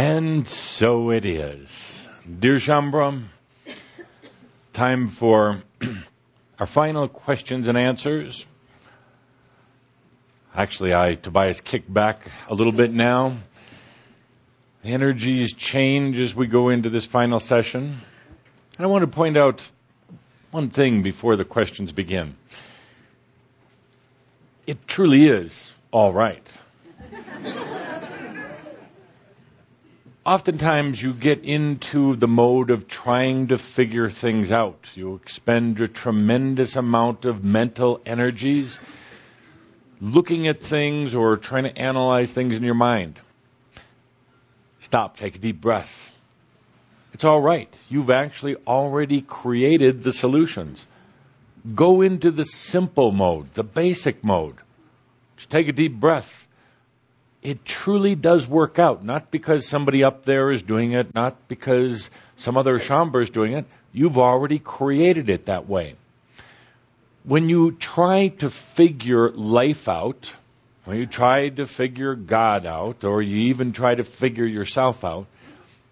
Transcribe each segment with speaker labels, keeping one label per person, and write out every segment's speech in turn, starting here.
Speaker 1: And so it is. Dear Shaumbra, time for our final questions and answers. Actually, I, Tobias, kick back a little bit now. The energies change as we go into this final session. And I want to point out one thing before the questions begin. It truly is all right. Oftentimes you get into the mode of trying to figure things out. You expend a tremendous amount of mental energies looking at things or trying to analyze things in your mind. Stop, take a deep breath. It's all right. You've actually already created the solutions. Go into the simple mode, the basic mode. Just take a deep breath. It truly does work out, not because somebody up there is doing it, not because some other Shaumbra is doing it. You've already created it that way. When you try to figure life out, when you try to figure God out, or you even try to figure yourself out,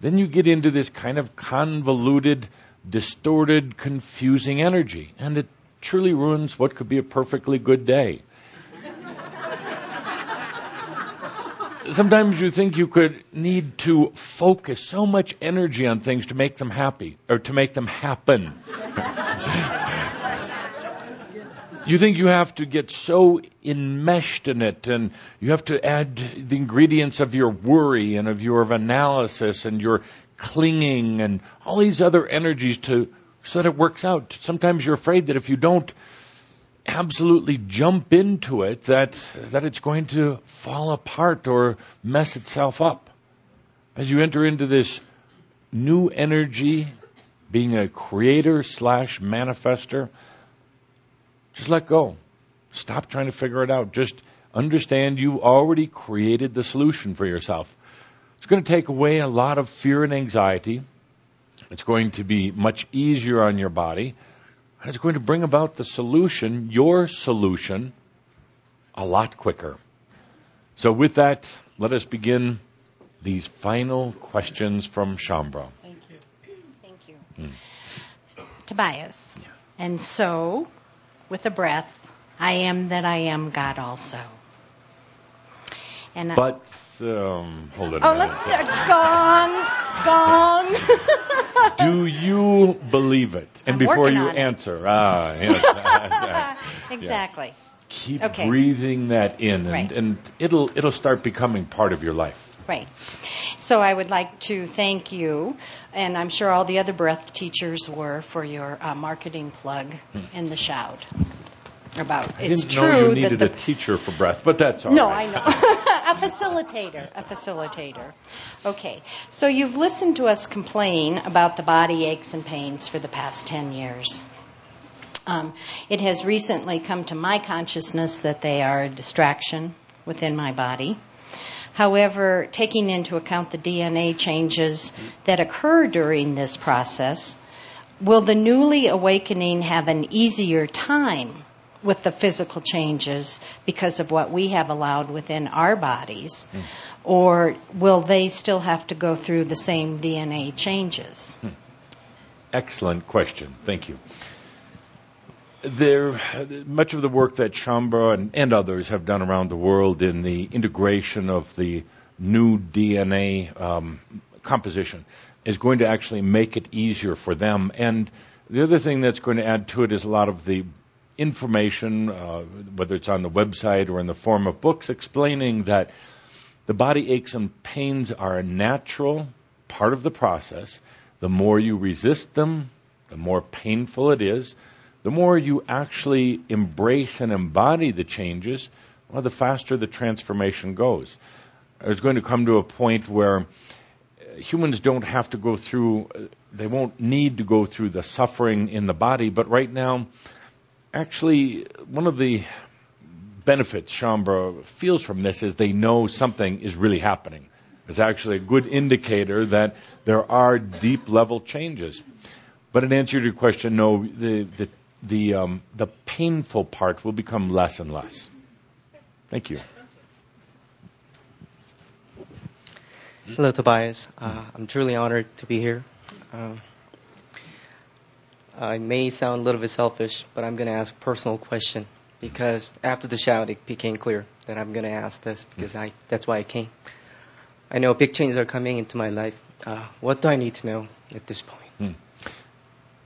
Speaker 1: then you get into this kind of convoluted, distorted, confusing energy. And it truly ruins what could be a perfectly good day. Sometimes you think you could need to focus so much energy on things to make them happy, or to make them happen. you think you have to get so enmeshed in it and you have to add the ingredients of your worry and of your analysis and your clinging and all these other energies to so that it works out. Sometimes you're afraid that if you don't absolutely jump into it that that it's going to fall apart or mess itself up. As you enter into this new energy, being a creator slash manifester, just let go. Stop trying to figure it out. Just understand you already created the solution for yourself. It's going to take away a lot of fear and anxiety. It's going to be much easier on your body. It's going to bring about the solution, your solution, a lot quicker. So with that, let us begin these final questions from Shaumbra.
Speaker 2: Thank you. Thank you. Mm. Tobias. Yeah. And so, with a breath, I am that I am God also.
Speaker 1: And but um, hold
Speaker 2: on. Oh, let's gong,
Speaker 1: gong. Do you believe it? And
Speaker 2: I'm
Speaker 1: before you answer, ah,
Speaker 2: yes, exactly. Yes.
Speaker 1: Keep okay. breathing that in, and,
Speaker 2: right.
Speaker 1: and it'll it'll start becoming part of your life.
Speaker 2: Right. So I would like to thank you, and I'm sure all the other breath teachers were for your uh, marketing plug hmm. in the shout about
Speaker 1: I
Speaker 2: it's
Speaker 1: didn't
Speaker 2: true
Speaker 1: know you needed
Speaker 2: that
Speaker 1: the, a teacher for breath, but that's all
Speaker 2: no,
Speaker 1: right.
Speaker 2: I know. a facilitator, a facilitator. Okay, so you've listened to us complain about the body aches and pains for the past 10 years. Um, it has recently come to my consciousness that they are a distraction within my body. However, taking into account the DNA changes that occur during this process, will the newly awakening have an easier time with the physical changes because of what we have allowed within our bodies? Mm. Or will they still have to go through the same DNA changes? Hmm.
Speaker 1: Excellent question. Thank you. There, much of the work that Shaumbra and, and others have done around the world in the integration of the new DNA um, composition is going to actually make it easier for them. And the other thing that's going to add to it is a lot of the information, uh, whether it's on the website or in the form of books, explaining that the body aches and pains are a natural part of the process. The more you resist them, the more painful it is. The more you actually embrace and embody the changes, well, the faster the transformation goes. There's going to come to a point where humans don't have to go through, they won't need to go through the suffering in the body, but right now, actually, one of the benefits Shaumbra feels from this is they know something is really happening. It's actually a good indicator that there are deep level changes. But in answer to your question, no, the the the, um, the painful part will become less and less. Thank you.
Speaker 3: Hello, Tobias. Uh, I'm truly honored to be here. Um, I may sound a little bit selfish, but I'm going to ask a personal question because after the shout, it became clear that I'm going to ask this because I that's why I came. I know big changes are coming into my life. Uh, what do I need to know at this point? Hmm.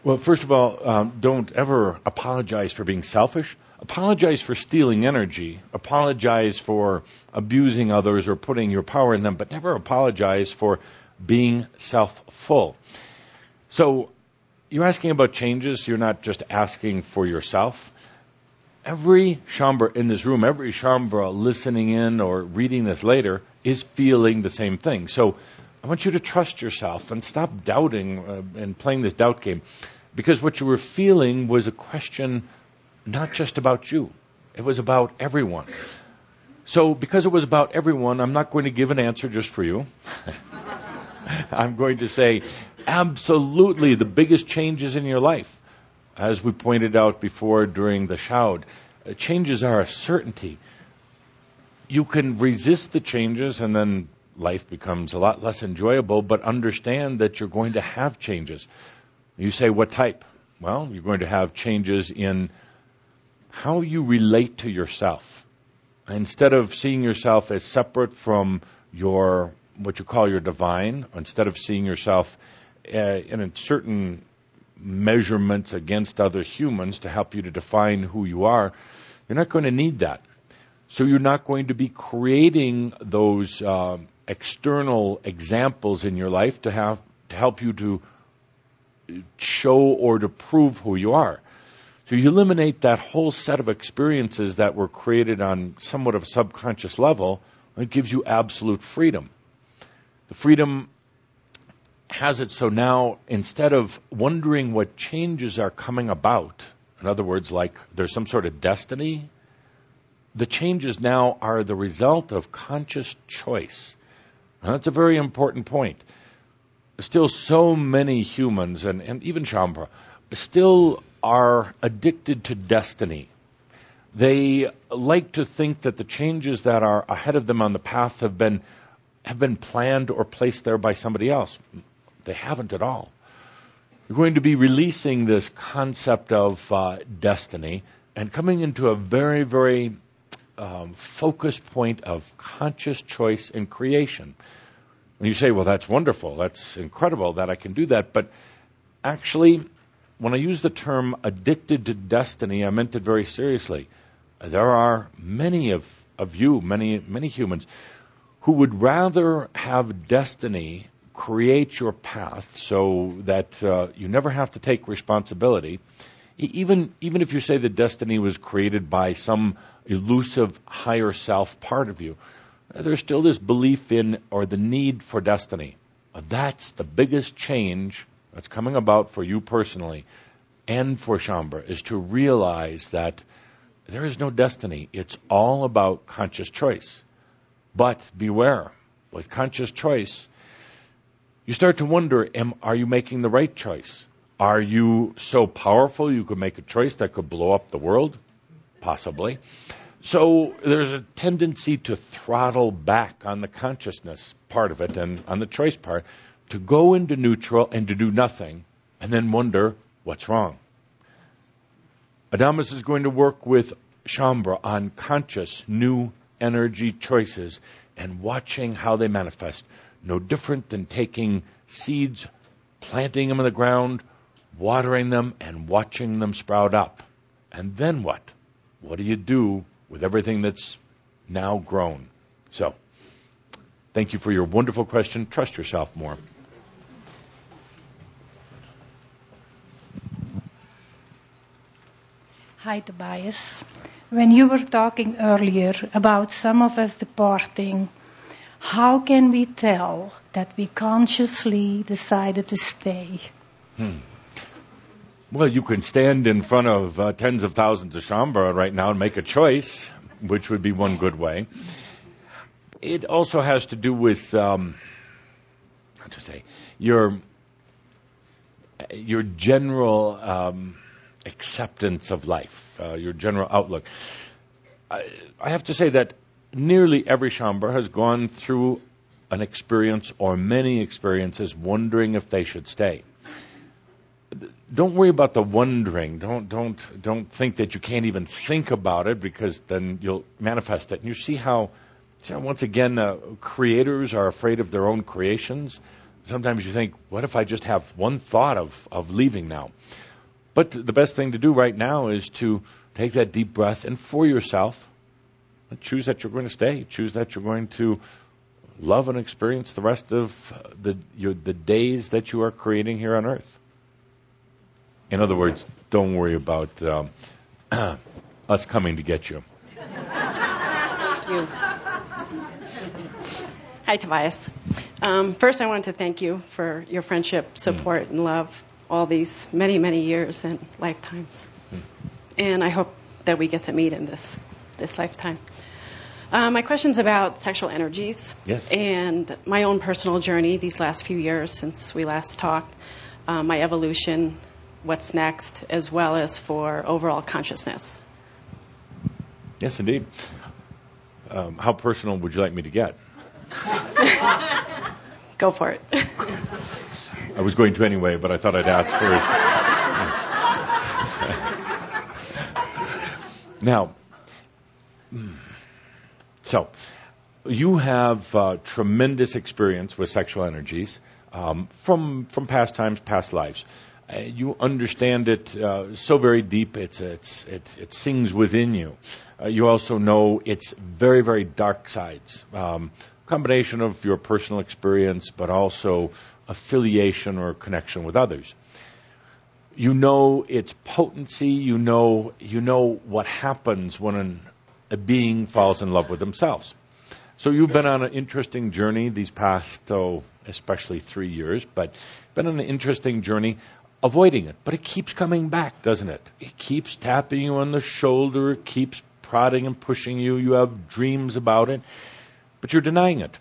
Speaker 1: Well, first of all, um, don't ever apologize for being selfish. Apologize for stealing energy. Apologize for abusing others or putting your power in them, but never apologize for being self-full. So, you're asking about changes. You're not just asking for yourself. Every Shaumbra in this room, every Shaumbra listening in or reading this later is feeling the same thing. So, I want you to trust yourself and stop doubting uh, and playing this doubt game. Because what you were feeling was a question not just about you. It was about everyone. So, because it was about everyone, I'm not going to give an answer just for you. I'm going to say, absolutely, the biggest changes in your life, as we pointed out before during the shout, uh, changes are a certainty. You can resist the changes and then life becomes a lot less enjoyable, but understand that you're going to have changes. You say, what type? Well, you're going to have changes in how you relate to yourself. Instead of seeing yourself as separate from your, what you call your divine, instead of seeing yourself uh, in a certain measurements against other humans to help you to define who you are, you're not going to need that. So you're not going to be creating those uh, external examples in your life to have to help you to show or to prove who you are. So you eliminate that whole set of experiences that were created on somewhat of a subconscious level. It gives you absolute freedom. The freedom has it so now instead of wondering what changes are coming about, in other words, like there's some sort of destiny, the changes now are the result of conscious choice. that's a very important point still so many humans and, and even Shaumbra still are addicted to destiny. They like to think that the changes that are ahead of them on the path have been have been planned or placed there by somebody else. They haven't at all. You're going to be releasing this concept of uh, destiny and coming into a very, very um, focused point of conscious choice and creation. And you say, well, that's wonderful. That's incredible that I can do that. But actually, when I use the term addicted to destiny, I meant it very seriously. There are many of, of you, many, many humans, who would rather have destiny create your path so that uh, you never have to take responsibility. Even, even if you say that destiny was created by some elusive higher self part of you, there's still this belief in or the need for destiny. That's the biggest change that's coming about for you personally and for Shaumbra is to realize that there is no destiny. It's all about conscious choice. But beware, with conscious choice, you start to wonder, am, are you making the right choice? Are you so powerful you could make a choice that could blow up the world? Possibly. So there's a tendency to throttle back on the consciousness part of it and on the choice part to go into neutral and to do nothing and then wonder what's wrong. Adamus is going to work with Shaumbra on conscious new energy choices and watching how they manifest. No different than taking seeds, planting them in the ground, watering them, and watching them sprout up. And then what? What do you do with everything that's now grown. So, thank you for your wonderful question. Trust yourself more.
Speaker 4: Hi, Tobias. When you were talking earlier about some of us departing, how can we tell that we consciously decided to stay? Hmm.
Speaker 1: Well, you can stand in front of uh, tens of thousands of Shaumbra right now and make a choice, which would be one good way. It also has to do with, um, how to say, your your general um, acceptance of life, uh, your general outlook. I, I, have to say that nearly every Shaumbra has gone through an experience or many experiences wondering if they should stay. Don't worry about the wondering. Don't don't don't think that you can't even think about it because then you'll manifest it. And you see how, see how once again uh, creators are afraid of their own creations. Sometimes you think, what if I just have one thought of of leaving now? But the best thing to do right now is to take that deep breath and for yourself choose that you're going to stay. Choose that you're going to love and experience the rest of the your, the days that you are creating here on Earth. In other words, don't worry about um, us coming to get you.
Speaker 5: Thank you. Hi, Tobias. Um, first, I want to thank you for your friendship, support, and love all these many, many years and lifetimes. And I hope that we get to meet in this this lifetime. Uh, my question's about sexual energies
Speaker 1: Yes.
Speaker 5: and my own personal journey these last few years since we last talked, uh, my evolution, what's next, as well as for overall consciousness.
Speaker 1: Yes, indeed. Um, how personal would you like me to get?
Speaker 5: Go for it.
Speaker 1: I was going to anyway, but I thought I'd ask first. now, so you have uh, tremendous experience with sexual energies um, from from past times, past lives. Uh, you understand it uh, so very deep. It's, it's it it sings within you. Uh, you also know its very very dark sides. Um, combination of your personal experience, but also affiliation or connection with others you know its potency. You know you know what happens when an, a being falls in love with themselves. So you've been on an interesting journey these past, oh, especially three years, but been on an interesting journey avoiding it. But it keeps coming back, doesn't it? It keeps tapping you on the shoulder, it keeps prodding and pushing you. You have dreams about it, but you're denying it.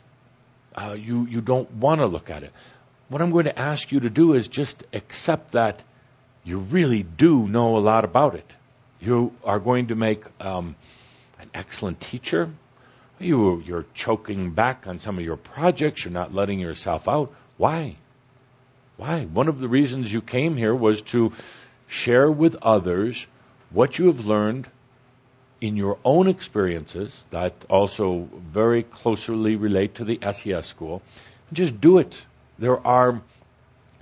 Speaker 1: Uh, you you don't want to look at it. What I'm going to ask you to do is just accept that you really do know a lot about it. You are going to make um, an excellent teacher. You, you're choking back on some of your projects. You're not letting yourself out. Why? Why? One of the reasons you came here was to share with others what you have learned in your own experiences that also very closely relate to the SES school. Just do it. There are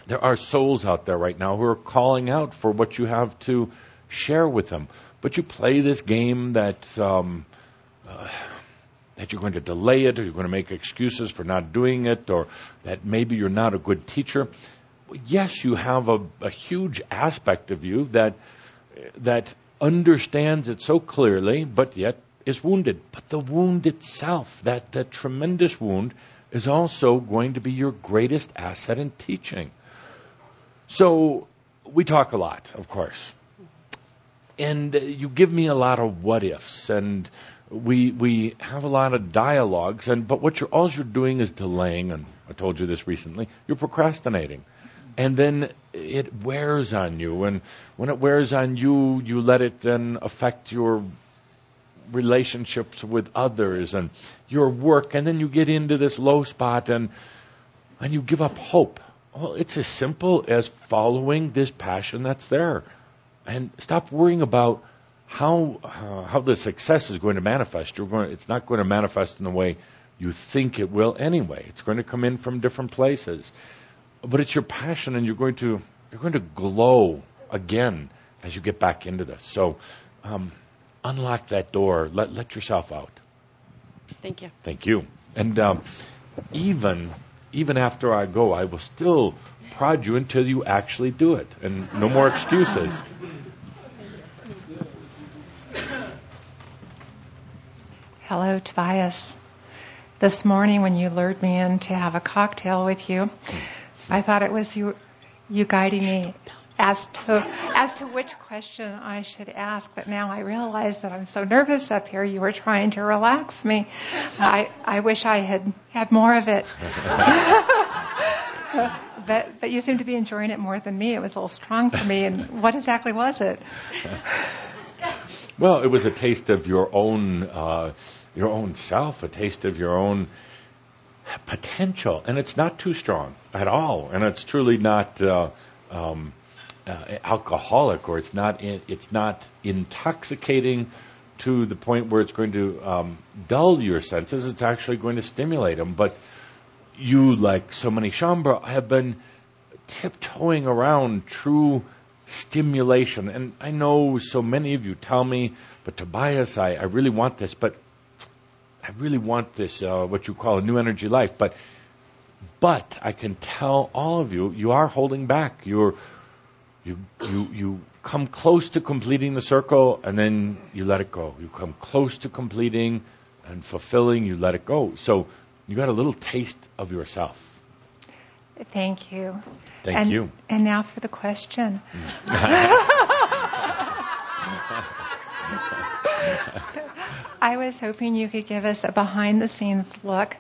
Speaker 1: there are souls out there right now who are calling out for what you have to share with them. But you play this game that um, uh, that you're going to delay it, or you're going to make excuses for not doing it, or that maybe you're not a good teacher. Yes, you have a, a huge aspect of you that that understands it so clearly, but yet is wounded. But the wound itself, that, that tremendous wound, is also going to be your greatest asset in teaching. So we talk a lot, of course. And you give me a lot of what ifs and we we have a lot of dialogues and but what you're all you're doing is delaying and I told you this recently, you're procrastinating. And then it wears on you and when it wears on you, you let it then affect your relationships with others and your work and then you get into this low spot and and you give up hope well, it's as simple as following this passion that's there, and stop worrying about how uh, how the success is going to manifest. You're going. It's not going to manifest in the way you think it will anyway. It's going to come in from different places, but it's your passion, and you're going to you're going to glow again as you get back into this. So, um, unlock that door. Let let yourself out.
Speaker 5: Thank you.
Speaker 1: Thank you. And um, even even after I go, I will still prod you until you actually do it, and no more excuses.
Speaker 6: Hello, Tobias. This morning, when you lured me in to have a cocktail with you, I thought it was you, you guiding me as to as to which question I should ask. But now I realize that I'm so nervous up here. You were trying to relax me. I I wish I had had more of it. but but you seem to be enjoying it more than me. It was a little strong for me. And what exactly was it?
Speaker 1: Well, it was a taste of your own uh, your own self, a taste of your own potential, and it's not too strong at all, and it's truly not uh, um, uh, alcoholic or it's not in, it's not intoxicating to the point where it's going to um, dull your senses. It's actually going to stimulate them. But you, like so many Shaumbra, have been tiptoeing around true stimulation. And I know so many of you tell me, but Tobias, I, I really want this, but I really want this, uh, what you call a new energy life. But, but I can tell all of you, you are holding back. You're, you, you, you come close to completing the circle and then you let it go. You come close to completing and fulfilling, you let it go. So you got a little taste of yourself.
Speaker 6: Thank you.
Speaker 1: Thank
Speaker 6: and,
Speaker 1: you.
Speaker 6: And now for the question. I was hoping you could give us a behind the scenes look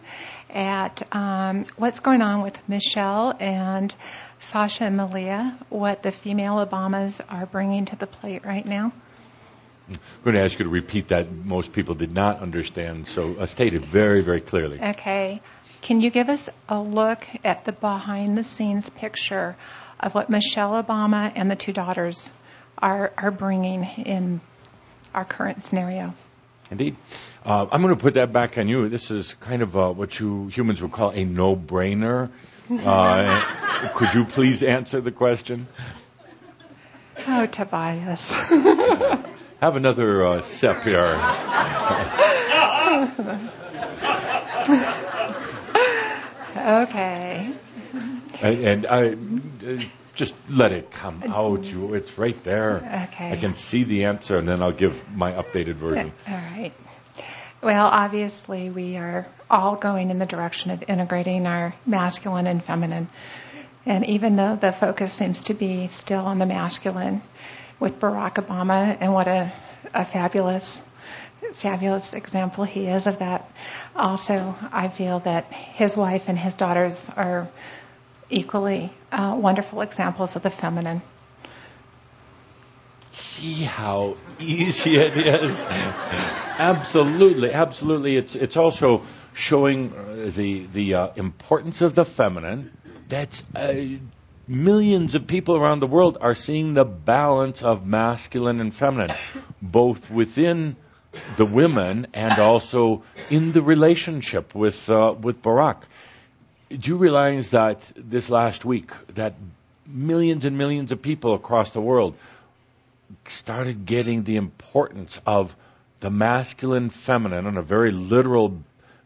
Speaker 6: at um, what's going on with Michelle and Sasha and Malia, what the female Obamas are bringing to the plate right now.
Speaker 1: I'm going to ask you to repeat that. Most people did not understand, so I state it very, very clearly.
Speaker 6: Okay. Can you give us a look at the behind the scenes picture of what Michelle Obama and the two daughters are, are bringing in our current scenario?
Speaker 1: Indeed. Uh, I'm going to put that back on you. This is kind of uh, what you humans would call a no brainer. Uh, could you please answer the question?
Speaker 6: Oh, Tobias.
Speaker 1: Have another uh, sip here.
Speaker 6: okay.
Speaker 1: And, and I, uh, just let it come uh, out. You, it's right there.
Speaker 6: Okay.
Speaker 1: I can see the answer, and then I'll give my updated version.
Speaker 6: All right. Well, obviously, we are all going in the direction of integrating our masculine and feminine. And even though the focus seems to be still on the masculine with Barack Obama and what a, a fabulous, fabulous example he is of that, also, I feel that his wife and his daughters are equally uh, wonderful examples of the feminine.
Speaker 1: See how easy it is. absolutely, absolutely. It's it's also showing uh, the the uh, importance of the feminine. That's uh, millions of people around the world are seeing the balance of masculine and feminine, both within the women and also in the relationship with uh, with Barack do you realize that this last week that millions and millions of people across the world started getting the importance of the masculine feminine on a very literal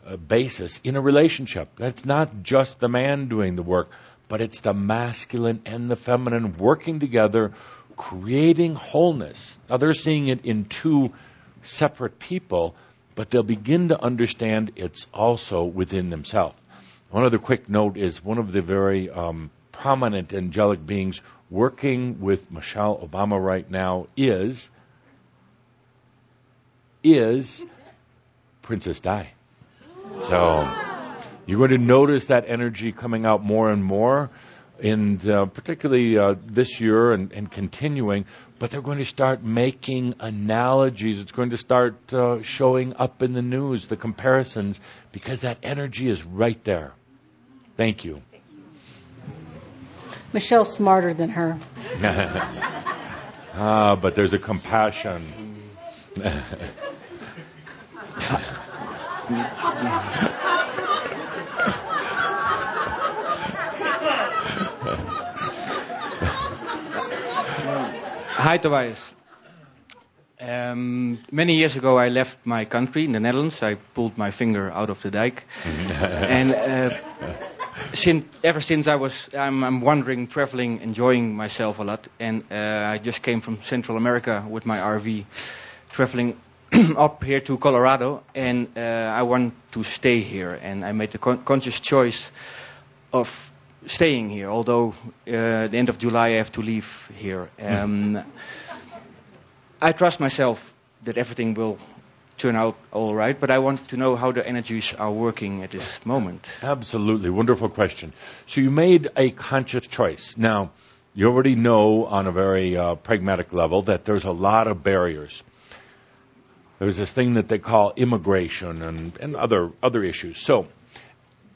Speaker 1: uh, basis in a relationship? That's not just the man doing the work but it's the masculine and the feminine working together creating wholeness. Now they're seeing it in two separate people but they'll begin to understand it's also within themselves one other quick note is one of the very um, prominent angelic beings working with Michelle Obama right now is is Princess Di. So you're going to notice that energy coming out more and more, and uh, particularly uh, this year and, and, continuing. But they're going to start making analogies. It's going to start uh, showing up in the news, the comparisons, because that energy is right there. Thank you.
Speaker 7: Michelle's smarter than her.
Speaker 1: ah, but there's a compassion.
Speaker 8: Hi, Tobias. Um, many years ago, I left my country in the Netherlands. I pulled my finger out of the dike, and uh, since, ever since I was, I'm, I'm wandering, traveling, enjoying myself a lot. And uh, I just came from Central America with my RV, traveling up here to Colorado, and uh, I want to stay here. And I made the con- conscious choice of staying here, although uh, the end of July I have to leave here. Um, I trust myself that everything will turn out all right, but I want to know how the energies are working at this moment.
Speaker 1: Absolutely. Wonderful question. So you made a conscious choice. Now, you already know on a very uh, pragmatic level that there's a lot of barriers. There's this thing that they call immigration and, and other, other issues. So,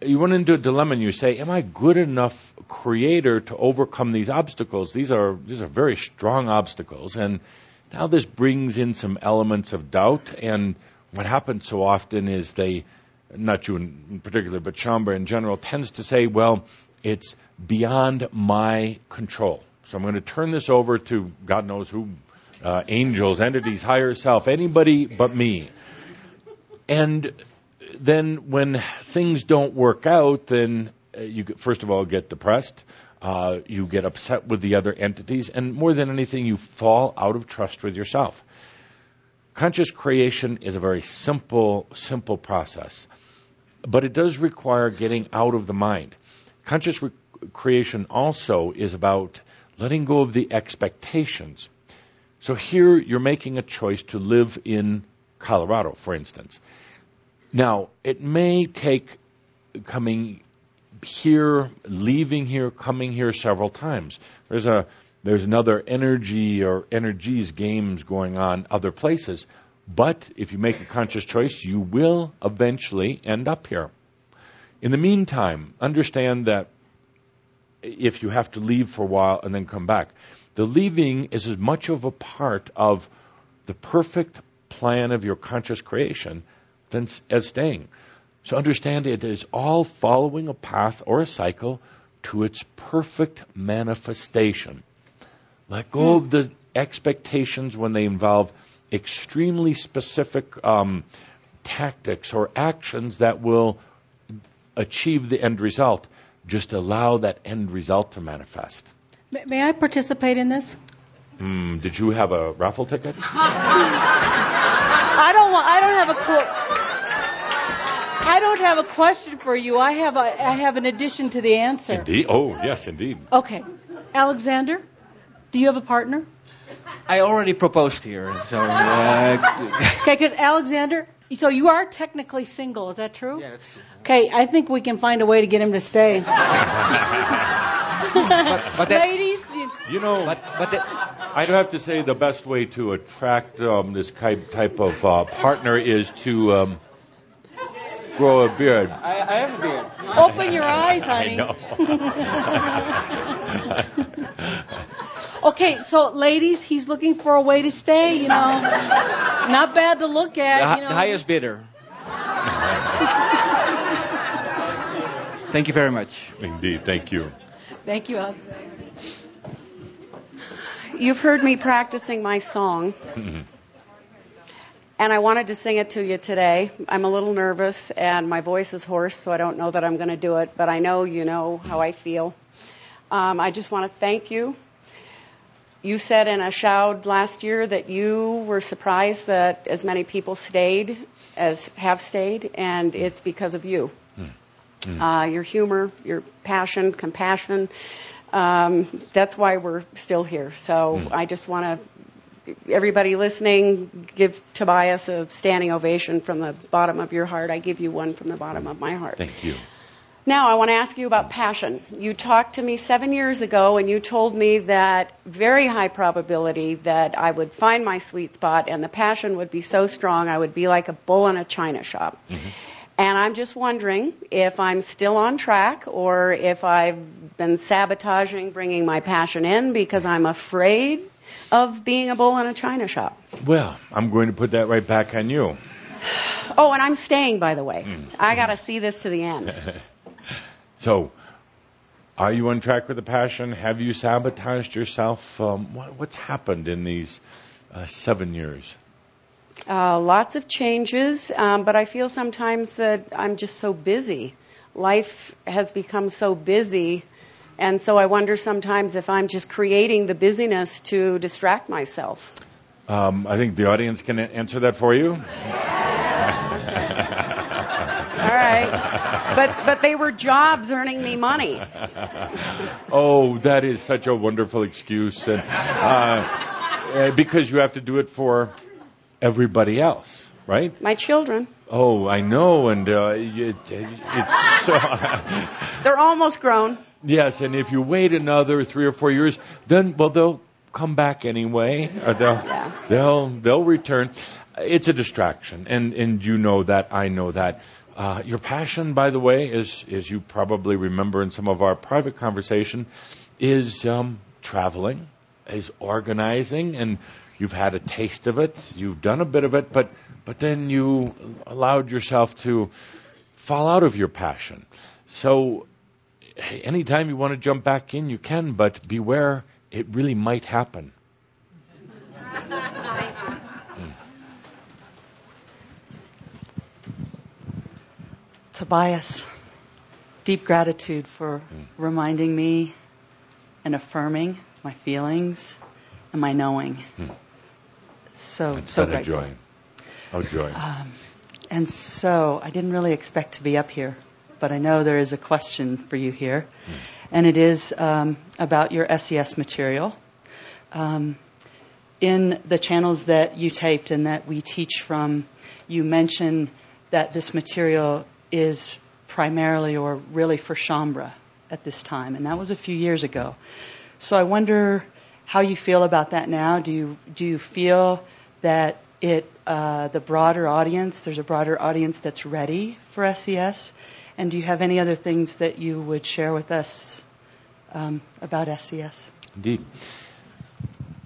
Speaker 1: you run into a dilemma and you say, am I good enough creator to overcome these obstacles? These are, these are very strong obstacles. And now this brings in some elements of doubt. And what happens so often is they, not you in particular, but Shaumbra in general, tends to say, well, it's beyond my control. So I'm going to turn this over to God knows who, uh, angels, entities, higher self, anybody but me. And then when things don't work out, then uh, you first of all get depressed. Uh, you get upset with the other entities, and more than anything, you fall out of trust with yourself. Conscious creation is a very simple, simple process, but it does require getting out of the mind. Conscious re- creation also is about letting go of the expectations. So here you're making a choice to live in Colorado, for instance. Now, it may take coming here, leaving here, coming here several times. There's a there's another energy or energies games going on other places. But if you make a conscious choice, you will eventually end up here. In the meantime, understand that if you have to leave for a while and then come back, the leaving is as much of a part of the perfect plan of your conscious creation than as staying. So understand it is all following a path or a cycle to its perfect manifestation. Let go of the expectations when they involve extremely specific um, tactics or actions that will achieve the end result. Just allow that end result to manifest.
Speaker 7: May, may I participate in this?
Speaker 1: Mm, did you have a raffle ticket?
Speaker 7: I don't want. I don't have a. Qu- I don't have a question for you. I have a. I have an addition to the answer.
Speaker 1: Indeed. Oh, yes, indeed.
Speaker 7: Okay, Alexander, do you have a partner?
Speaker 8: I already proposed here, so. Uh,
Speaker 7: Okay, because Alexander, so you are technically single. Is that true?
Speaker 8: yeah, that's true.
Speaker 7: Okay, I think we can find a way to get him to stay.
Speaker 8: But, but that,
Speaker 7: Ladies, you-
Speaker 1: You know,
Speaker 8: but, but that,
Speaker 1: I'd have to say the best way to attract um, this type type of uh, partner is to um, grow a beard.
Speaker 8: I, I have a beard.
Speaker 7: open your eyes,
Speaker 1: I
Speaker 7: honey.
Speaker 1: know.
Speaker 7: Okay, so ladies, he's looking for a way to stay. You know, not bad to look
Speaker 8: The,
Speaker 7: at.
Speaker 8: hi-
Speaker 7: You know.
Speaker 8: the highest bidder. Thank you very much.
Speaker 1: Indeed, thank you.
Speaker 7: Thank you, Alexander.
Speaker 9: You've heard me practicing my song, and I wanted to sing it to you today. I'm a little nervous, and my voice is hoarse, so I don't know that I'm going to do it, but I know you know how I feel. Um, I just want to thank you. You said in a shout last year that you were surprised that as many people stayed as have stayed, and it's because of you. Uh, your humor, your passion, compassion. Um, that's why we're still here. So I just want to, everybody listening, give Tobias a standing ovation from the bottom of your heart. I give you one from the bottom of my heart.
Speaker 1: Thank you.
Speaker 9: Now, I want to ask you about passion. You talked to me seven years ago, and you told me that very high probability that I would find my sweet spot, and the passion would be so strong, I would be like a bull in a china shop. And I'm just wondering if I'm still on track, or if I've been sabotaging bringing my passion in because I'm afraid of being a bull in a china shop.
Speaker 1: Well, I'm going to put that right back on you.
Speaker 9: Oh, and I'm staying, by the way. I got to see this to the end.
Speaker 1: So, are you on track with the passion? Have you sabotaged yourself? Um, what, what's happened in these uh, seven years?
Speaker 9: Uh, lots of changes, um, but I feel sometimes that I'm just so busy. Life has become so busy, and so I wonder sometimes if I'm just creating the busyness to distract myself.
Speaker 1: Um, I think the audience can answer that for you.
Speaker 9: All right, but but they were jobs earning me money.
Speaker 1: oh, that is such a wonderful excuse, and uh, uh, because you have to do it for everybody else, right?
Speaker 9: My children,
Speaker 1: Oh, I know, and uh, it, it's so.
Speaker 9: they're almost grown.
Speaker 1: yes, and if you wait another three or four years, then well, they'll come back anyway, or they'll
Speaker 9: Yeah.
Speaker 1: they'll they'll return. It's a distraction, and and you know that, I know that. Uh, your passion, by the way, is, as you probably remember in some of our private conversation, is um, traveling, is organizing, and you've had a taste of it. You've done a bit of it, but but then you allowed yourself to fall out of your passion. So, anytime you want to jump back in, you can, but beware, it really might happen.
Speaker 10: Tobias, deep gratitude for reminding me and affirming my feelings and my knowing.
Speaker 1: Hmm.
Speaker 10: So,
Speaker 1: It's
Speaker 10: so grateful.
Speaker 1: joy. Oh, joy.
Speaker 10: Um, and so I didn't really expect to be up here, but I know there is a question for you here, and it is um, about your SES material. Um, in the channels that you taped and that we teach from, you mention that this material is primarily or really for Shaumbra at this time, and that was a few years ago. So I wonder how you feel about that now. Do you do you feel that it uh, the broader audience there's a broader audience that's ready for SES, and do you have any other things that you would share with us um, about SES?
Speaker 1: Indeed.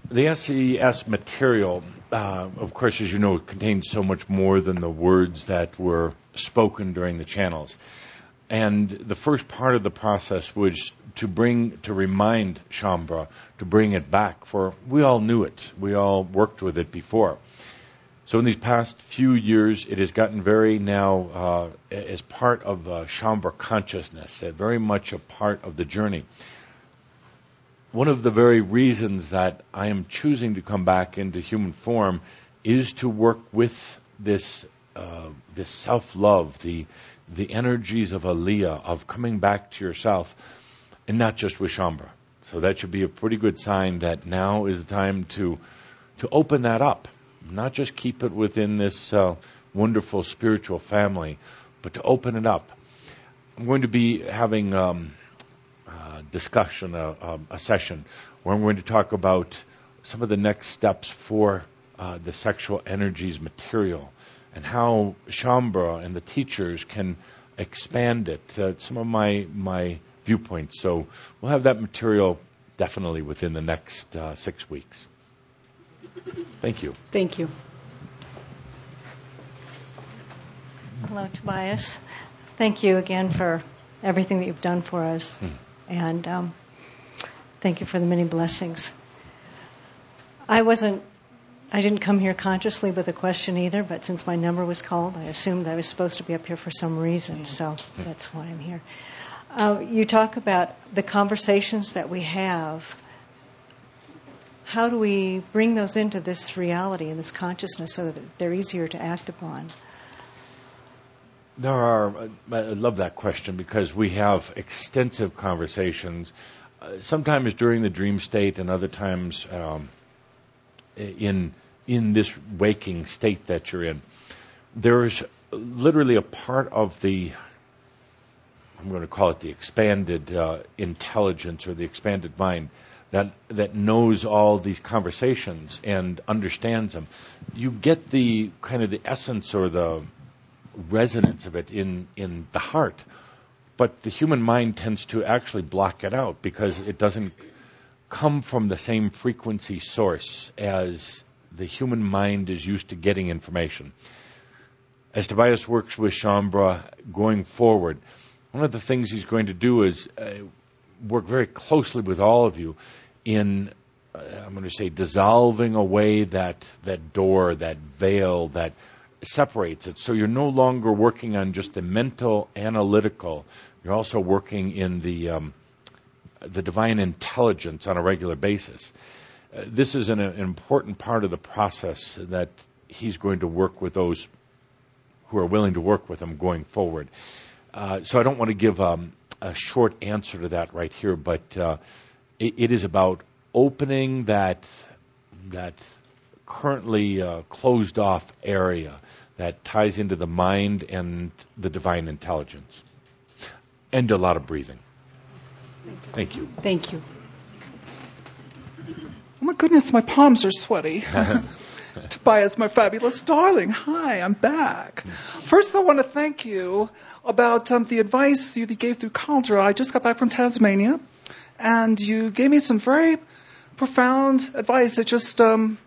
Speaker 1: The SES material, uh, of course, as you know, contains so much more than the words that were spoken during the channels. And the first part of the process was to bring, to remind Shaumbra, to bring it back, for we all knew it. We all worked with it before. So in these past few years, it has gotten very now uh, as part of uh, Shaumbra consciousness, uh, very much a part of the journey one of the very reasons that I am choosing to come back into human form is to work with this uh, this self love, the the energies of Aliyah, of coming back to yourself, and not just with Shaumbra. So that should be a pretty good sign that now is the time to to open that up, not just keep it within this uh, wonderful spiritual family, but to open it up. I'm going to be having. Um, uh, discussion, a, a, a, session where I'm going to talk about some of the next steps for uh, the sexual energies material and how Shaumbra and the teachers can expand it. Uh, some of my my viewpoints. So we'll have that material definitely within the next uh, six weeks. Thank you.
Speaker 7: Thank you.
Speaker 2: Hello, Tobias. Thank you again for everything that you've done for us.
Speaker 1: Hmm.
Speaker 2: And um, thank you for the many blessings. I wasn't, I didn't come here consciously with a question either, but since my number was called, I assumed I was supposed to be up here for some reason, so that's why I'm here. Uh, you talk about the conversations that we have. How do we bring those into this reality and this consciousness so that they're easier to act upon?
Speaker 1: There are, I love that question because we have extensive conversations, uh, sometimes during the dream state and other times um, in, in this waking state that you're in. There's literally a part of the, I'm going to call it the expanded uh, intelligence or the expanded mind that that knows all these conversations and understands them. You get the kind of the essence or the resonance of it in, in the heart. But the human mind tends to actually block it out because it doesn't come from the same frequency source as the human mind is used to getting information. As Tobias works with Shaumbra going forward, one of the things he's going to do is uh, work very closely with all of you in, uh, I'm going to say, dissolving away that, that door, that veil, that separates it. So you're no longer working on just the mental, analytical. You're also working in the um, the divine intelligence on a regular basis. Uh, this is an, an, important part of the process that he's going to work with those who are willing to work with him going forward. Uh, so I don't want to give um, a short answer to that right here, but uh, it, it is about opening that that currently uh, closed off area that ties into the mind and the divine intelligence. And a lot of breathing. Thank you.
Speaker 7: Thank you.
Speaker 11: Oh my goodness, my palms are sweaty. Tobias, my fabulous darling. Hi, I'm back. First, I want to thank you about um, the advice you gave through Cauldre. I just got back from Tasmania, and you gave me some very profound advice. It just, um,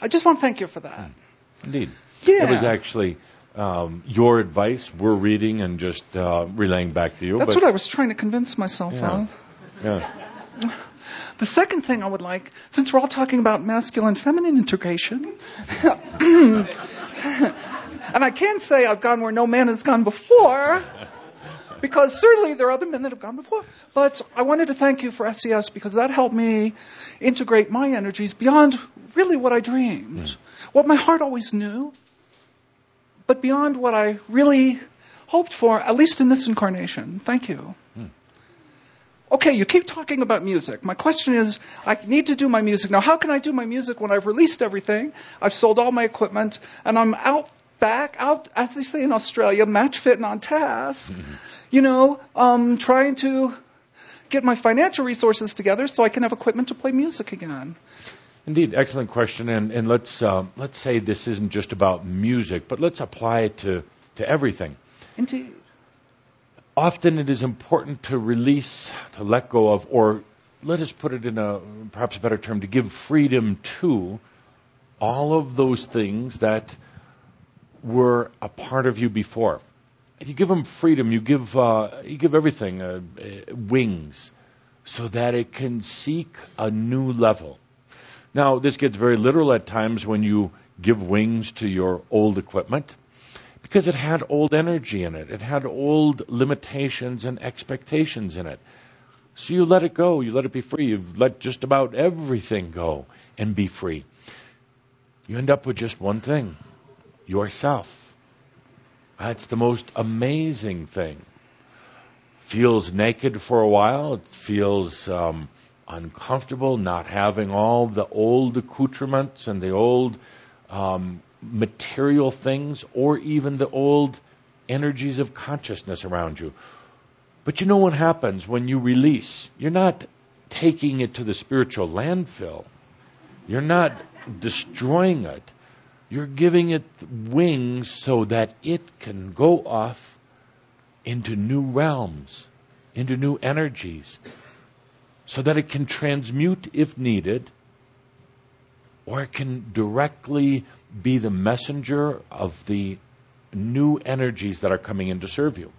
Speaker 11: I just want to thank you for that.
Speaker 1: Indeed.
Speaker 11: Yeah.
Speaker 1: It was actually um, your advice we're reading and just uh, relaying back to you.
Speaker 11: That's what I was trying to convince myself
Speaker 1: Yeah.
Speaker 11: of.
Speaker 1: yeah.
Speaker 11: The second thing I would like, since we're all talking about masculine feminine integration, and I can say I've gone where no man has gone before, because certainly there are other men that have gone before, but I wanted to thank you for SES because that helped me integrate my energies beyond really what I dreamed, hmm. what my heart always knew, but beyond what I really hoped for, at least in this incarnation. Thank you. Okay, you keep talking about music. My question is, I need to do my music. Now, how can I do my music when I've released everything? I've sold all my equipment, and I'm out back, out, as they say in Australia, match fit and on task, you know, um, trying to get my financial resources together so I can have equipment to play music again.
Speaker 1: Indeed, excellent question. And, and let's uh, let's say this isn't just about music, but let's apply it to, to everything.
Speaker 11: Indeed.
Speaker 1: Often it is important to release, to let go of, or let us put it in a perhaps a better term, to give freedom to all of those things that were a part of you before. You give them freedom, you give uh, you give everything uh, uh, wings, so that it can seek a new level. Now, this gets very literal at times when you give wings to your old equipment because it had old energy in it. It had old limitations and expectations in it. So you let it go. You let it be free. You let just about everything go and be free. You end up with just one thing yourself. That's the most amazing thing. Feels naked for a while. It feels um, uncomfortable not having all the old accoutrements and the old um, material things or even the old energies of consciousness around you. But you know what happens when you release? You're not taking it to the spiritual landfill. You're not destroying it. You're giving it wings so that it can go off into new realms, into new energies, so that it can transmute if needed, or it can directly be the messenger of the new energies that are coming in to serve you.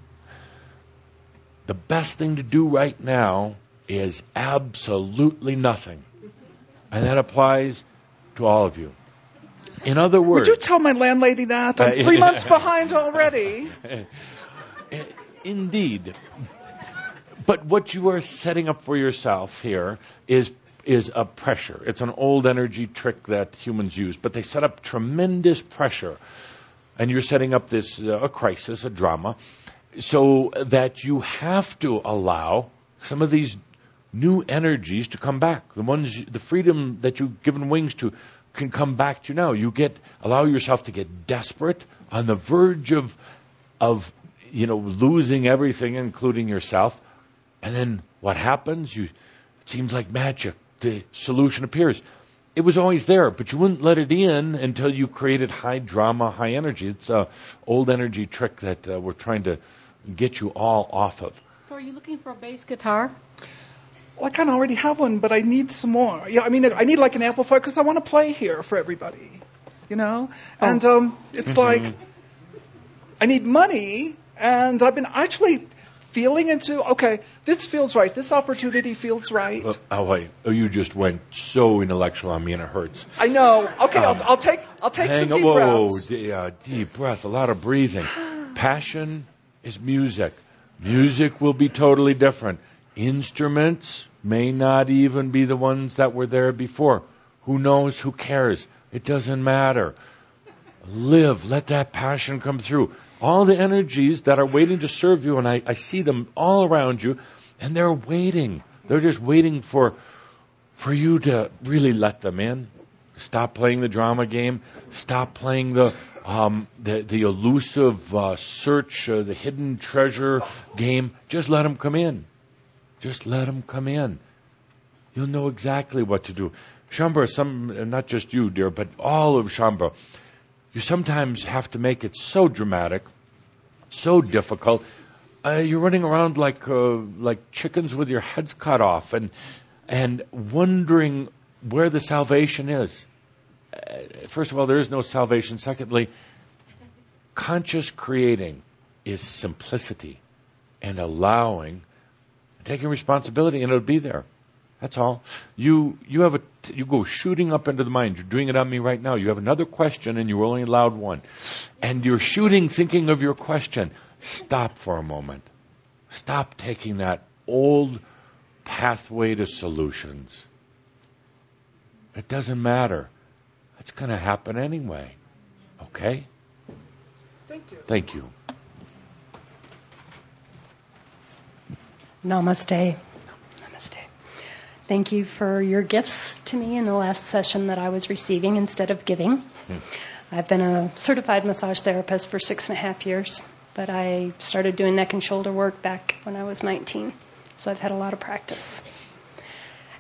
Speaker 1: The best thing to do right now is absolutely nothing. And that applies to all of you. In other words,
Speaker 11: Would you tell my landlady that? I'm three uh, months behind already.
Speaker 1: Eh, indeed. But what you are setting up for yourself here is is a pressure. It's an old energy trick that humans use, but they set up tremendous pressure. And you're setting up this uh, a crisis, a drama, so that you have to allow some of these new energies to come back. The ones the freedom that you've given wings to can come back to you now. You get allow yourself to get desperate on the verge of of you know losing everything including yourself. And then what happens? You it seems like magic. The solution appears. It was always there, but you wouldn't let it in until you created high drama, high energy. It's a old energy trick that uh, we're trying to get you all off of.
Speaker 7: So, are you looking for a bass guitar?
Speaker 11: Well, I kind of already have one, but I need some more. Yeah, I mean, I need like an amplifier because I want to play here for everybody, you know. And um, it's like I need money, and I've been actually feeling into okay, this feels right. This opportunity feels right.
Speaker 1: Uh, oh wait! Oh, you just went so intellectual on me, and it hurts.
Speaker 11: I know. Okay,
Speaker 1: Um,
Speaker 11: I'll, I'll take I'll take some deep
Speaker 1: whoa,
Speaker 11: breaths.
Speaker 1: d- uh, deep breath, a lot of breathing. Passion is music. Music will be totally different. Instruments may not even be the ones that were there before. Who knows? Who cares? It doesn't matter. Live. Let that passion come through. All the energies that are waiting to serve you, and I, I see them all around you, and they're waiting. They're just waiting for for you to really let them in. Stop playing the drama game. Stop playing the um, the, the elusive uh, search, uh, the hidden treasure game. Just let them come in. Just let them come in. You'll know exactly what to do. Shaumbra, some, not just you, dear, but all of Shaumbra, you sometimes have to make it so dramatic, so difficult. Uh, you're running around like uh, like chickens with your heads cut off, and and wondering where the salvation is. Uh, first of all, there is no salvation. Secondly, conscious creating is simplicity and allowing, taking responsibility, and it'll be there. That's all. You you have a you go shooting up into the mind. You're doing it on me right now. You have another question, and you're only allowed one, and you're shooting, thinking of your question. Stop for a moment. Stop taking that old pathway to solutions. It doesn't matter. It's going to happen anyway. Okay?
Speaker 11: Thank you.
Speaker 1: Thank you.
Speaker 12: Namaste. Namaste. Thank you for your gifts to me in the last session that I was receiving instead of giving.
Speaker 1: Hmm.
Speaker 12: I've been a certified massage therapist for six and a half years, but I started doing neck and shoulder work back when I was 19. So I've had a lot of practice.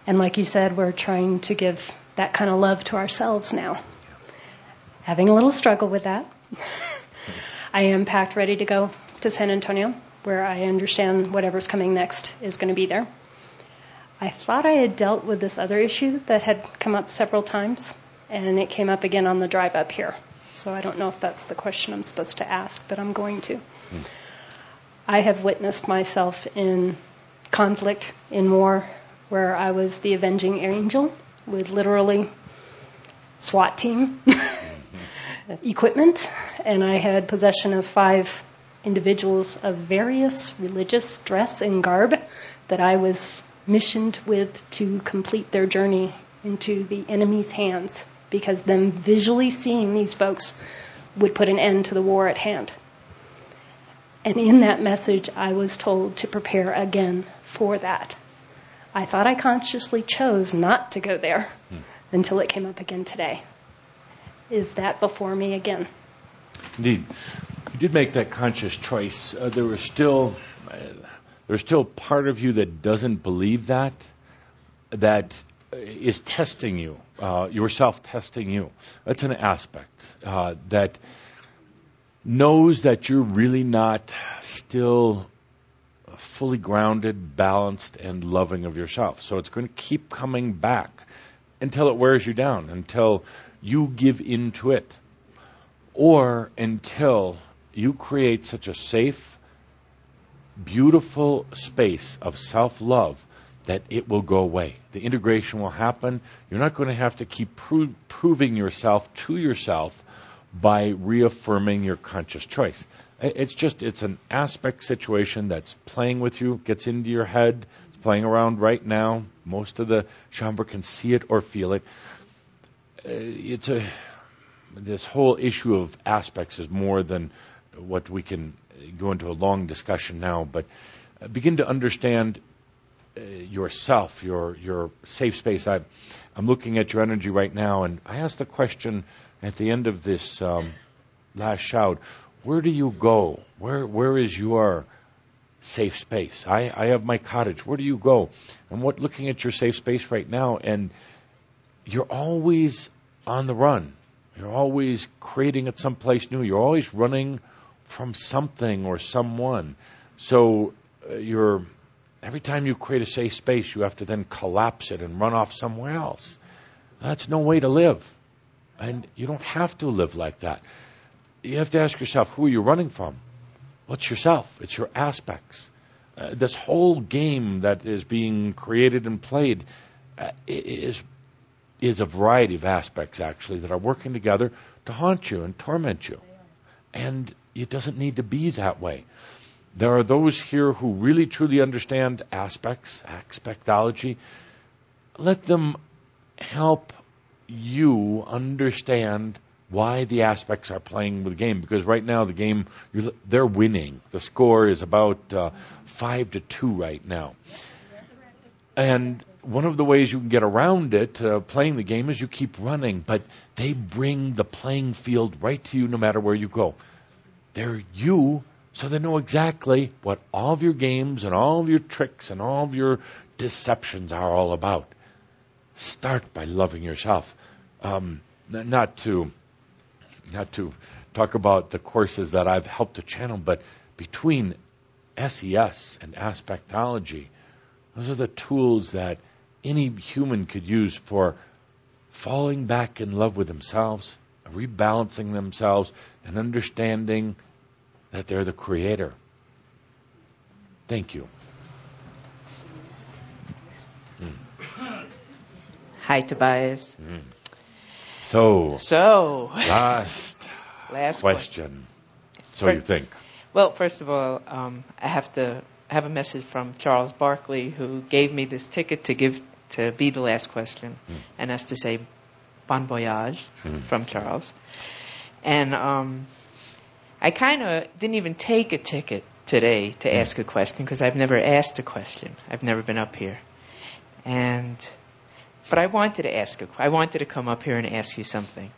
Speaker 12: And like you said, we're trying to give that kind of love to ourselves now. Having a little struggle with that. I am packed ready to go to San Antonio, where I understand whatever's coming next is going to be there. I thought I had dealt with this other issue that had come up several times, and it came up again on the drive up here. So I don't know if that's the question I'm supposed to ask, but I'm going to. I have witnessed myself in conflict, in war, where I was the avenging angel with literally SWAT team equipment, and I had possession of five individuals of various religious dress and garb that I was missioned with to complete their journey into the enemy's hands because them visually seeing these folks would put an end to the war at hand. And in that message, I was told to prepare again for that. I thought I consciously chose not to go there until it came up again today. Is that before me again?
Speaker 1: Indeed, you did make that conscious choice. Uh, there was still there's still part of you that doesn't believe that, that is testing you, uh, yourself testing you. That's an aspect uh, that knows that you're really not still fully grounded, balanced, and loving of yourself. So it's going to keep coming back until it wears you down, until you give in to it, or until you create such a safe, beautiful space of self love that it will go away. The integration will happen. You're not going to have to keep pro- proving yourself to yourself by reaffirming your conscious choice. It's just it's an aspect situation that's playing with you, gets into your head, it's playing around right now. Most of the Shaumbra can see it or feel it. Uh, it's a this whole issue of aspects is more than what we can go into a long discussion now, but uh, begin to understand uh, yourself, your your safe space. I, I'm looking at your energy right now, and I asked the question at the end of this um, last Shoud: Where do you go? Where where is your safe space? I, I have my cottage. Where do you go? I'm what looking at your safe space right now, and you're always on the run. You're always creating it someplace new. You're always running from something or someone. So uh, you're every time you create a safe space, you have to then collapse it and run off somewhere else. That's no way to live. And you don't have to live like that. You have to ask yourself, who are you running from? What's yourself? It's your aspects. Uh, this whole game that is being created and played uh, is is a variety of aspects actually that are working together to haunt you and torment you. And it doesn't need to be that way. There are those here who really truly understand aspects, aspectology. Let them help you understand why the aspects are playing with the game. Because right now the game, they're winning. The score is about uh, five to two right now. And one of the ways you can get around it, uh, playing the game, is you keep running. But they bring the playing field right to you no matter where you go. They're you, so they know exactly what all of your games and all of your tricks and all of your deceptions are all about. start by loving yourself. Um, not to not to talk about the courses that I've helped to channel, but between SES and aspectology, those are the tools that any human could use for falling back in love with themselves, rebalancing themselves, and understanding that they're the creator. Thank you.
Speaker 13: Hi, Tobias.
Speaker 1: Mm. So,
Speaker 13: So,
Speaker 1: last
Speaker 13: last
Speaker 1: question. So
Speaker 13: For-
Speaker 1: you think?
Speaker 13: Well, first of all, um, I have to I have a message from Charles Barkley, who gave me this ticket to give to be the last question,
Speaker 1: Mm.
Speaker 13: and that's to say, "Bon voyage"
Speaker 1: Mm.
Speaker 13: from Charles. And um, I kind of didn't even take a ticket today to
Speaker 1: Mm.
Speaker 13: ask a question because I've never asked a question. I've never been up here, and but I wanted to ask a. I wanted to come up here and ask you something.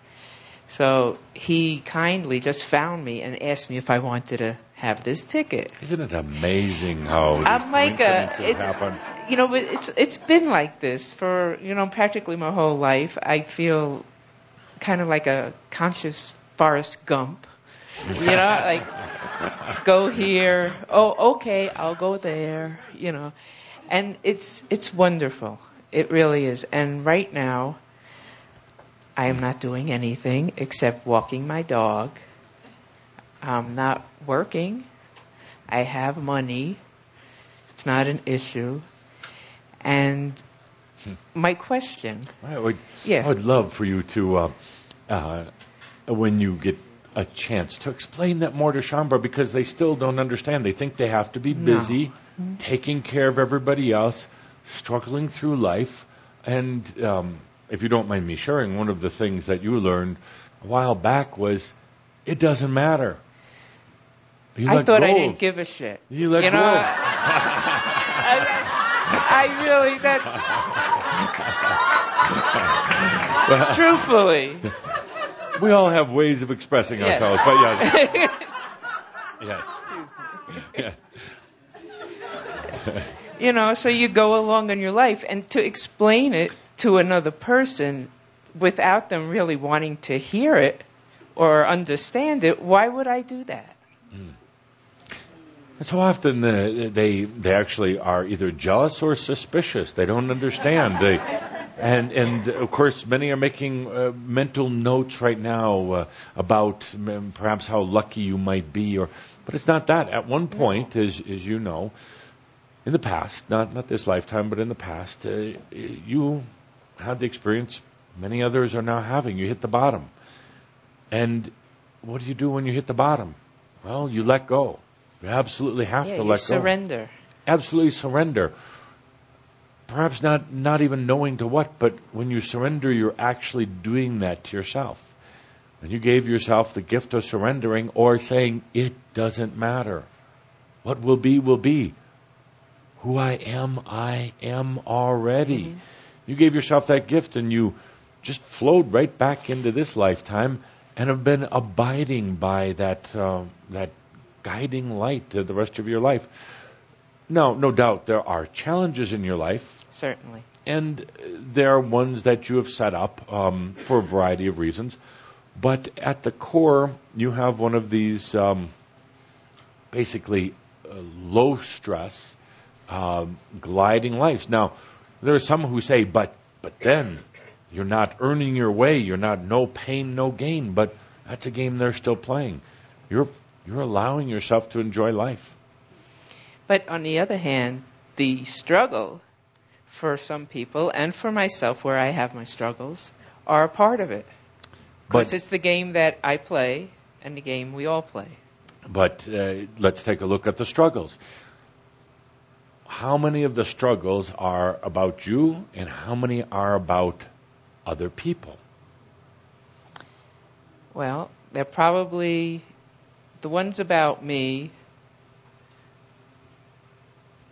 Speaker 13: So he kindly just found me and asked me if I wanted to have this ticket.
Speaker 1: Isn't it amazing how
Speaker 13: I'm like uh,
Speaker 1: a,
Speaker 13: it's,
Speaker 1: happen?
Speaker 13: you know, but it's it's been like this for you know practically my whole life. I feel kind of like a conscious Forrest Gump. You know, like go here. Oh, okay, I'll go there. You know, and it's it's wonderful. It really is. And right now, I am not doing anything except walking my dog. I'm not working. I have money. It's not an issue. And my question,
Speaker 1: I would,
Speaker 13: Yeah.
Speaker 1: I would love for you to, uh, uh, when you get a chance, to explain that more to Shaumbra because they still don't understand. They think they have to be
Speaker 13: No.
Speaker 1: busy, taking care of everybody else, struggling through life. And um, if you don't mind me sharing, one of the things that you learned a while back was it doesn't matter. You
Speaker 13: I thought I didn't give a shit.
Speaker 1: You let
Speaker 13: you
Speaker 1: go.
Speaker 13: know, I, I really that's truthfully.
Speaker 1: We all have ways of expressing
Speaker 13: Yes.
Speaker 1: ourselves, but yes. yes.
Speaker 13: you know, so you go along in your life, and to explain it to another person without them really wanting to hear it or understand it, why would I do that? Hmm.
Speaker 1: And so often uh, they they actually are either jealous or suspicious. They don't understand. They, and and of course many are making uh, mental notes right now uh, about um, perhaps how lucky you might be, or but it's not that. At one point, as as you know, in the past, not not this lifetime, but in the past, uh, you had the experience many others are now having. You hit the bottom, and what do you do when you hit the bottom? Well, you let go. You absolutely have
Speaker 13: Yeah,
Speaker 1: to let go.
Speaker 13: surrender.
Speaker 1: Absolutely surrender. Perhaps not not even knowing to what, but when you surrender, you're actually doing that to yourself. And you gave yourself the gift of surrendering or saying, it doesn't matter. What will be, will be. Who I am, I am already. You gave yourself that gift and you just flowed right back into this lifetime and have been abiding by that, uh, that guiding light to the rest of your life. Now, no doubt there are challenges in your life,
Speaker 13: Certainly.
Speaker 1: and there are ones that you have set up um, for a variety of reasons. But at the core, you have one of these um, basically uh, low stress, um, gliding lives. Now, there are some who say, but but then you're not earning your way. You're not no pain, no gain. But that's a game they're still playing. You're you're allowing yourself to enjoy life.
Speaker 13: But on the other hand, the struggle for some people and for myself, where I have my struggles, are a part of it. Because it's the game that I play and the game we all play.
Speaker 1: But uh, let's take a look at the struggles. How many of the struggles are about you, and how many are about other people?
Speaker 13: Well, they're probably the ones about me.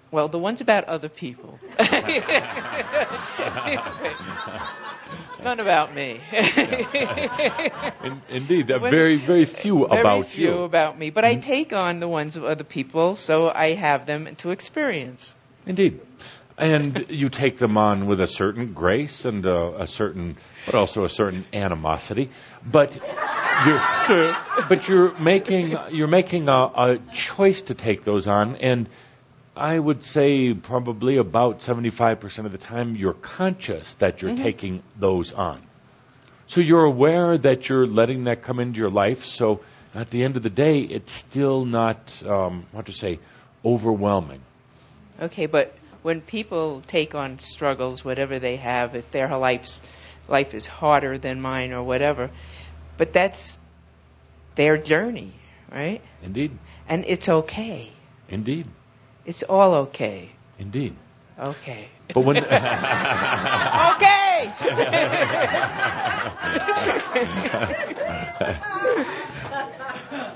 Speaker 13: Well, the ones about other people. None about me.
Speaker 1: In, indeed, very, very few
Speaker 13: Very
Speaker 1: about
Speaker 13: few
Speaker 1: you.
Speaker 13: about me, but I mm-hmm. take on the ones of other people, so I have them to experience.
Speaker 1: Indeed. And you take them on with a certain grace and a, a certain, but also a certain animosity. But you're, but you're making you're making a, a choice to take those on, and I would say probably about 75% of the time you're conscious that you're
Speaker 13: Mhm.
Speaker 1: taking those on. So you're aware that you're letting that come into your life. So at the end of the day, it's still not, um, what to say, overwhelming.
Speaker 13: Okay, but when people take on struggles, whatever they have, if their life's life is harder than mine or whatever, but that's their journey, right?
Speaker 1: Indeed.
Speaker 13: And it's okay.
Speaker 1: Indeed.
Speaker 13: It's all okay.
Speaker 1: Indeed.
Speaker 13: Okay.
Speaker 1: But when okay.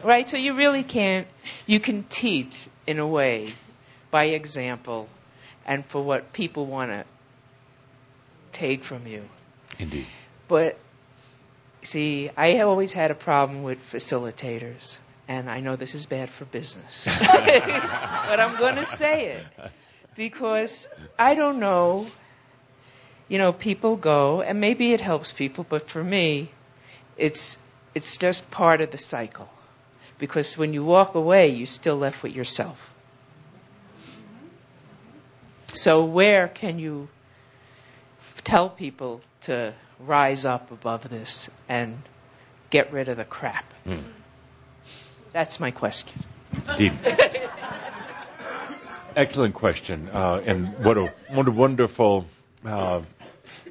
Speaker 13: right, so you really can't, you can teach in a way by example and for what people want to take from you.
Speaker 1: Indeed.
Speaker 13: But see, I always had a problem with facilitators, and I know this is bad for business, but I'm going to say it because I don't know. You know, people go, and maybe it helps people, but for me, it's it's just part of the cycle. Because when you walk away, you're still left with yourself. So where can you tell people to rise up above this and get rid of the crap?
Speaker 1: Hmm.
Speaker 13: That's my question.
Speaker 1: Indeed. Excellent question, uh, and what a what a wonderful uh,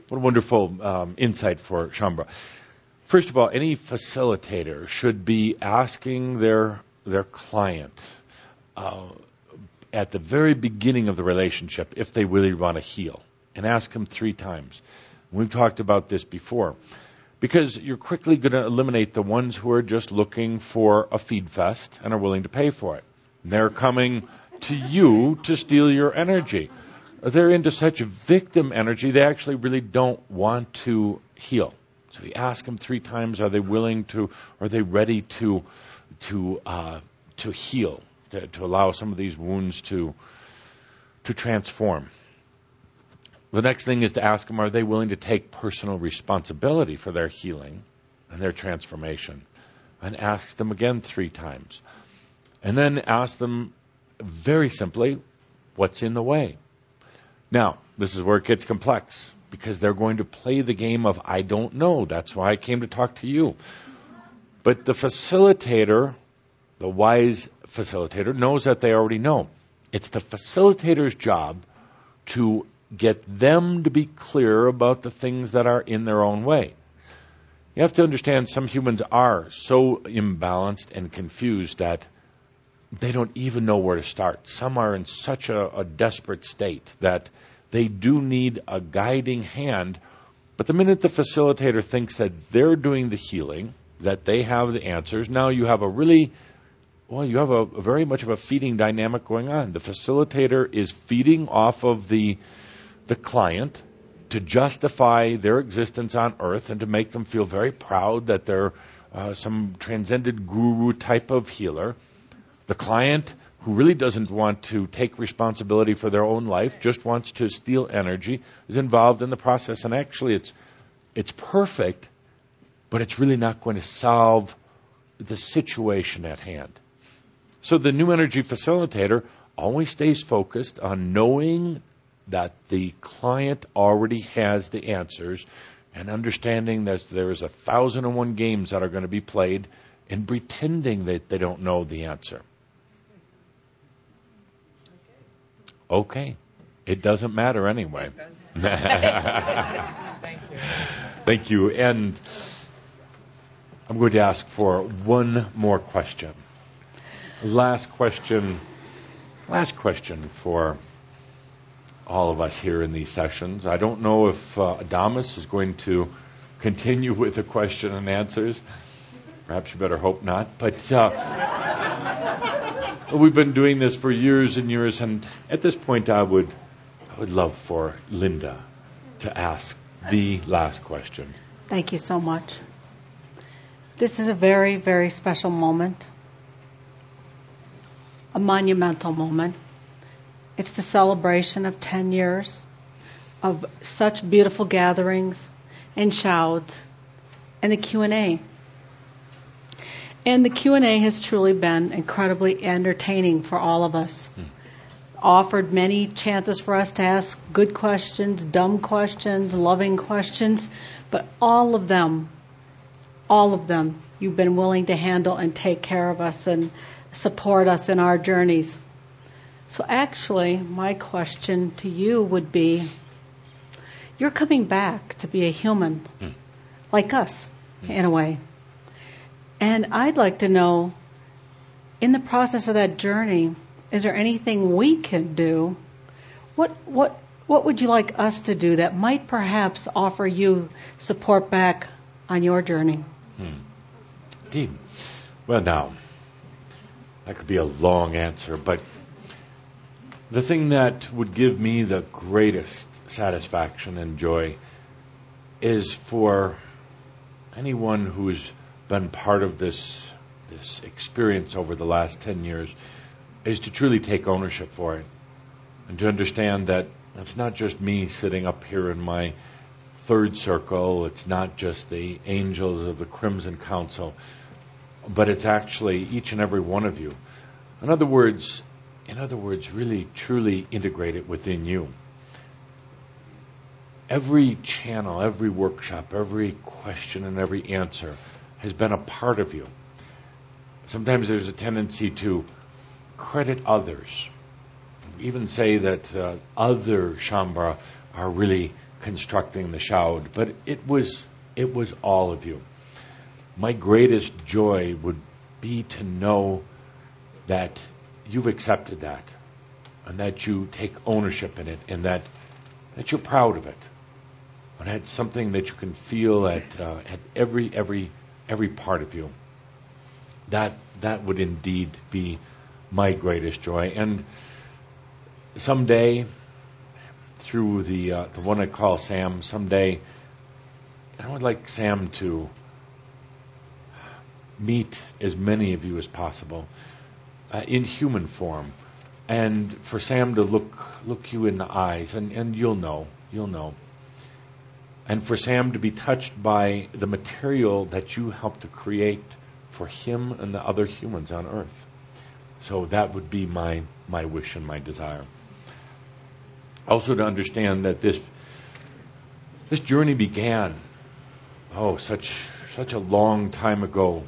Speaker 1: what a wonderful um, insight for Shaumbra. First of all, any facilitator should be asking their their client uh, at the very beginning of the relationship if they really want to heal, and ask them three times. We've talked about this before. Because you're quickly going to eliminate the ones who are just looking for a feed fest and are willing to pay for it. They're coming to you to steal your energy. They're into such victim energy, they actually really don't want to heal. So you ask them three times: Are they willing to? Are they ready to to uh, to heal? To, to allow some of these wounds to to transform. The next thing is to ask them: Are they willing to take personal responsibility for their healing and their transformation? And ask them again three times, and then ask them very simply, "What's in the way?" Now, this is where it gets complex because they're going to play the game of I don't know. That's why I came to talk to you. But the facilitator, the wise facilitator, knows that they already know. It's the facilitator's job to get them to be clear about the things that are in their own way. You have to understand some humans are so imbalanced and confused that they don't even know where to start. Some are in such a, a desperate state that they do need a guiding hand. But the minute the facilitator thinks that they're doing the healing, that they have the answers, now you have a really, well, you have a, a very much of a feeding dynamic going on. The facilitator is feeding off of the, the client to justify their existence on earth and to make them feel very proud that they're uh, some transcended guru type of healer. The client who really doesn't want to take responsibility for their own life, just wants to steal energy, is involved in the process. And actually, it's, it's perfect, but it's really not going to solve the situation at hand. So the new energy facilitator always stays focused on knowing that the client already has the answers and understanding that there is a thousand and one games that are going to be played and pretending that they don't know the answer. Okay. It doesn't matter anyway.
Speaker 13: Thank you.
Speaker 1: Thank you. And I'm going to ask for one more question. Last question. Last question for all of us here in these sessions. I don't know if uh, Adamus is going to continue with the question and answers. Perhaps you better hope not. But uh, we've been doing this for years and years, and at this point, I would, I would love for Linda to ask the last question.
Speaker 7: Thank you so much. This is a very, very special moment, a monumental moment. It's the celebration of 10 years of such beautiful gatherings and Shouds and the Q&A. And the Q&A has truly been incredibly entertaining for all of us. Hmm. Offered many chances for us to ask good questions, dumb questions, loving questions, but all of them, all of them, you've been willing to handle and take care of us and support us in our journeys. So actually, my question to you would be, you're coming back to be a human, hmm. like us, hmm. in a way. And I'd like to know, in the process of that journey, is there anything we can do? What what what would you like us to do that might perhaps offer you support back on your journey?
Speaker 1: Hmm. Indeed. Well, now that could be a long answer, but the thing that would give me the greatest satisfaction and joy is for anyone who's been part of this this experience over the last 10 years is to truly take ownership for it and to understand that it's not just me sitting up here in my third circle, it's not just the angels of the Crimson Council, but it's actually each and every one of you. In other words, in other words, really truly integrate it within you. Every channel, every workshop, every question and every answer has been a part of you. Sometimes there's a tendency to credit others, even say that uh, other Shaumbra are really constructing the Shoud, but it was it was all of you. My greatest joy would be to know that you've accepted that and that you take ownership in it and that that you're proud of it. And that's something that you can feel at uh, at every every every part of you. That that would indeed be my greatest joy. And someday, through the uh, the one I call Sam, someday I would like Sam to meet as many of you as possible uh, in human form, and for Sam to look look you in the eyes, and, and you'll know, you'll know, and for Sam to be touched by the material that you helped to create for him and the other humans on Earth. So that would be my my wish and my desire. Also to understand that this this journey began oh such such a long time ago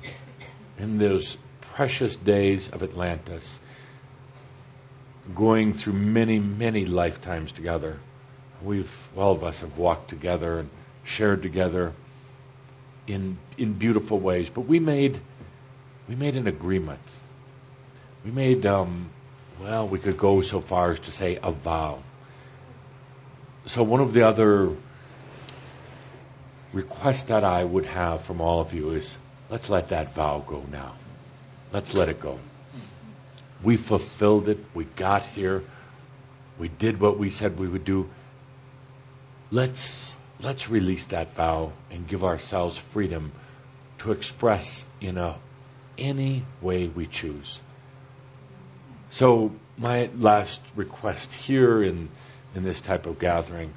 Speaker 1: in those precious days of Atlantis, going through many, many lifetimes together. We've, all of us have walked together and shared together in, in beautiful ways, but we made, we made an agreement. We made, um, well, we could go so far as to say a vow. So one of the other requests that I would have from all of you is let's let that vow go now. Let's let it go. We fulfilled it. We got here. We did what we said we would do. Let's, let's release that vow and give ourselves freedom to express in a, any way we choose. So my last request here in, in this type of gathering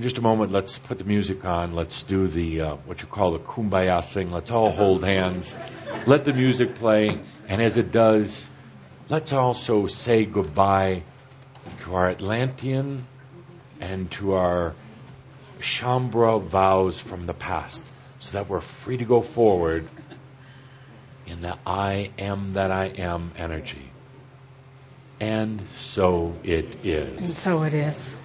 Speaker 1: in just a moment, let's put the music on. Let's do the uh, what you call the kumbaya thing. Let's all hold hands. Let the music play, and as it does, let's also say goodbye to our Atlantean and to our Shaumbra vows from the past, so that we're free to go forward in the I am that I am energy. And so it is.
Speaker 7: And so it is.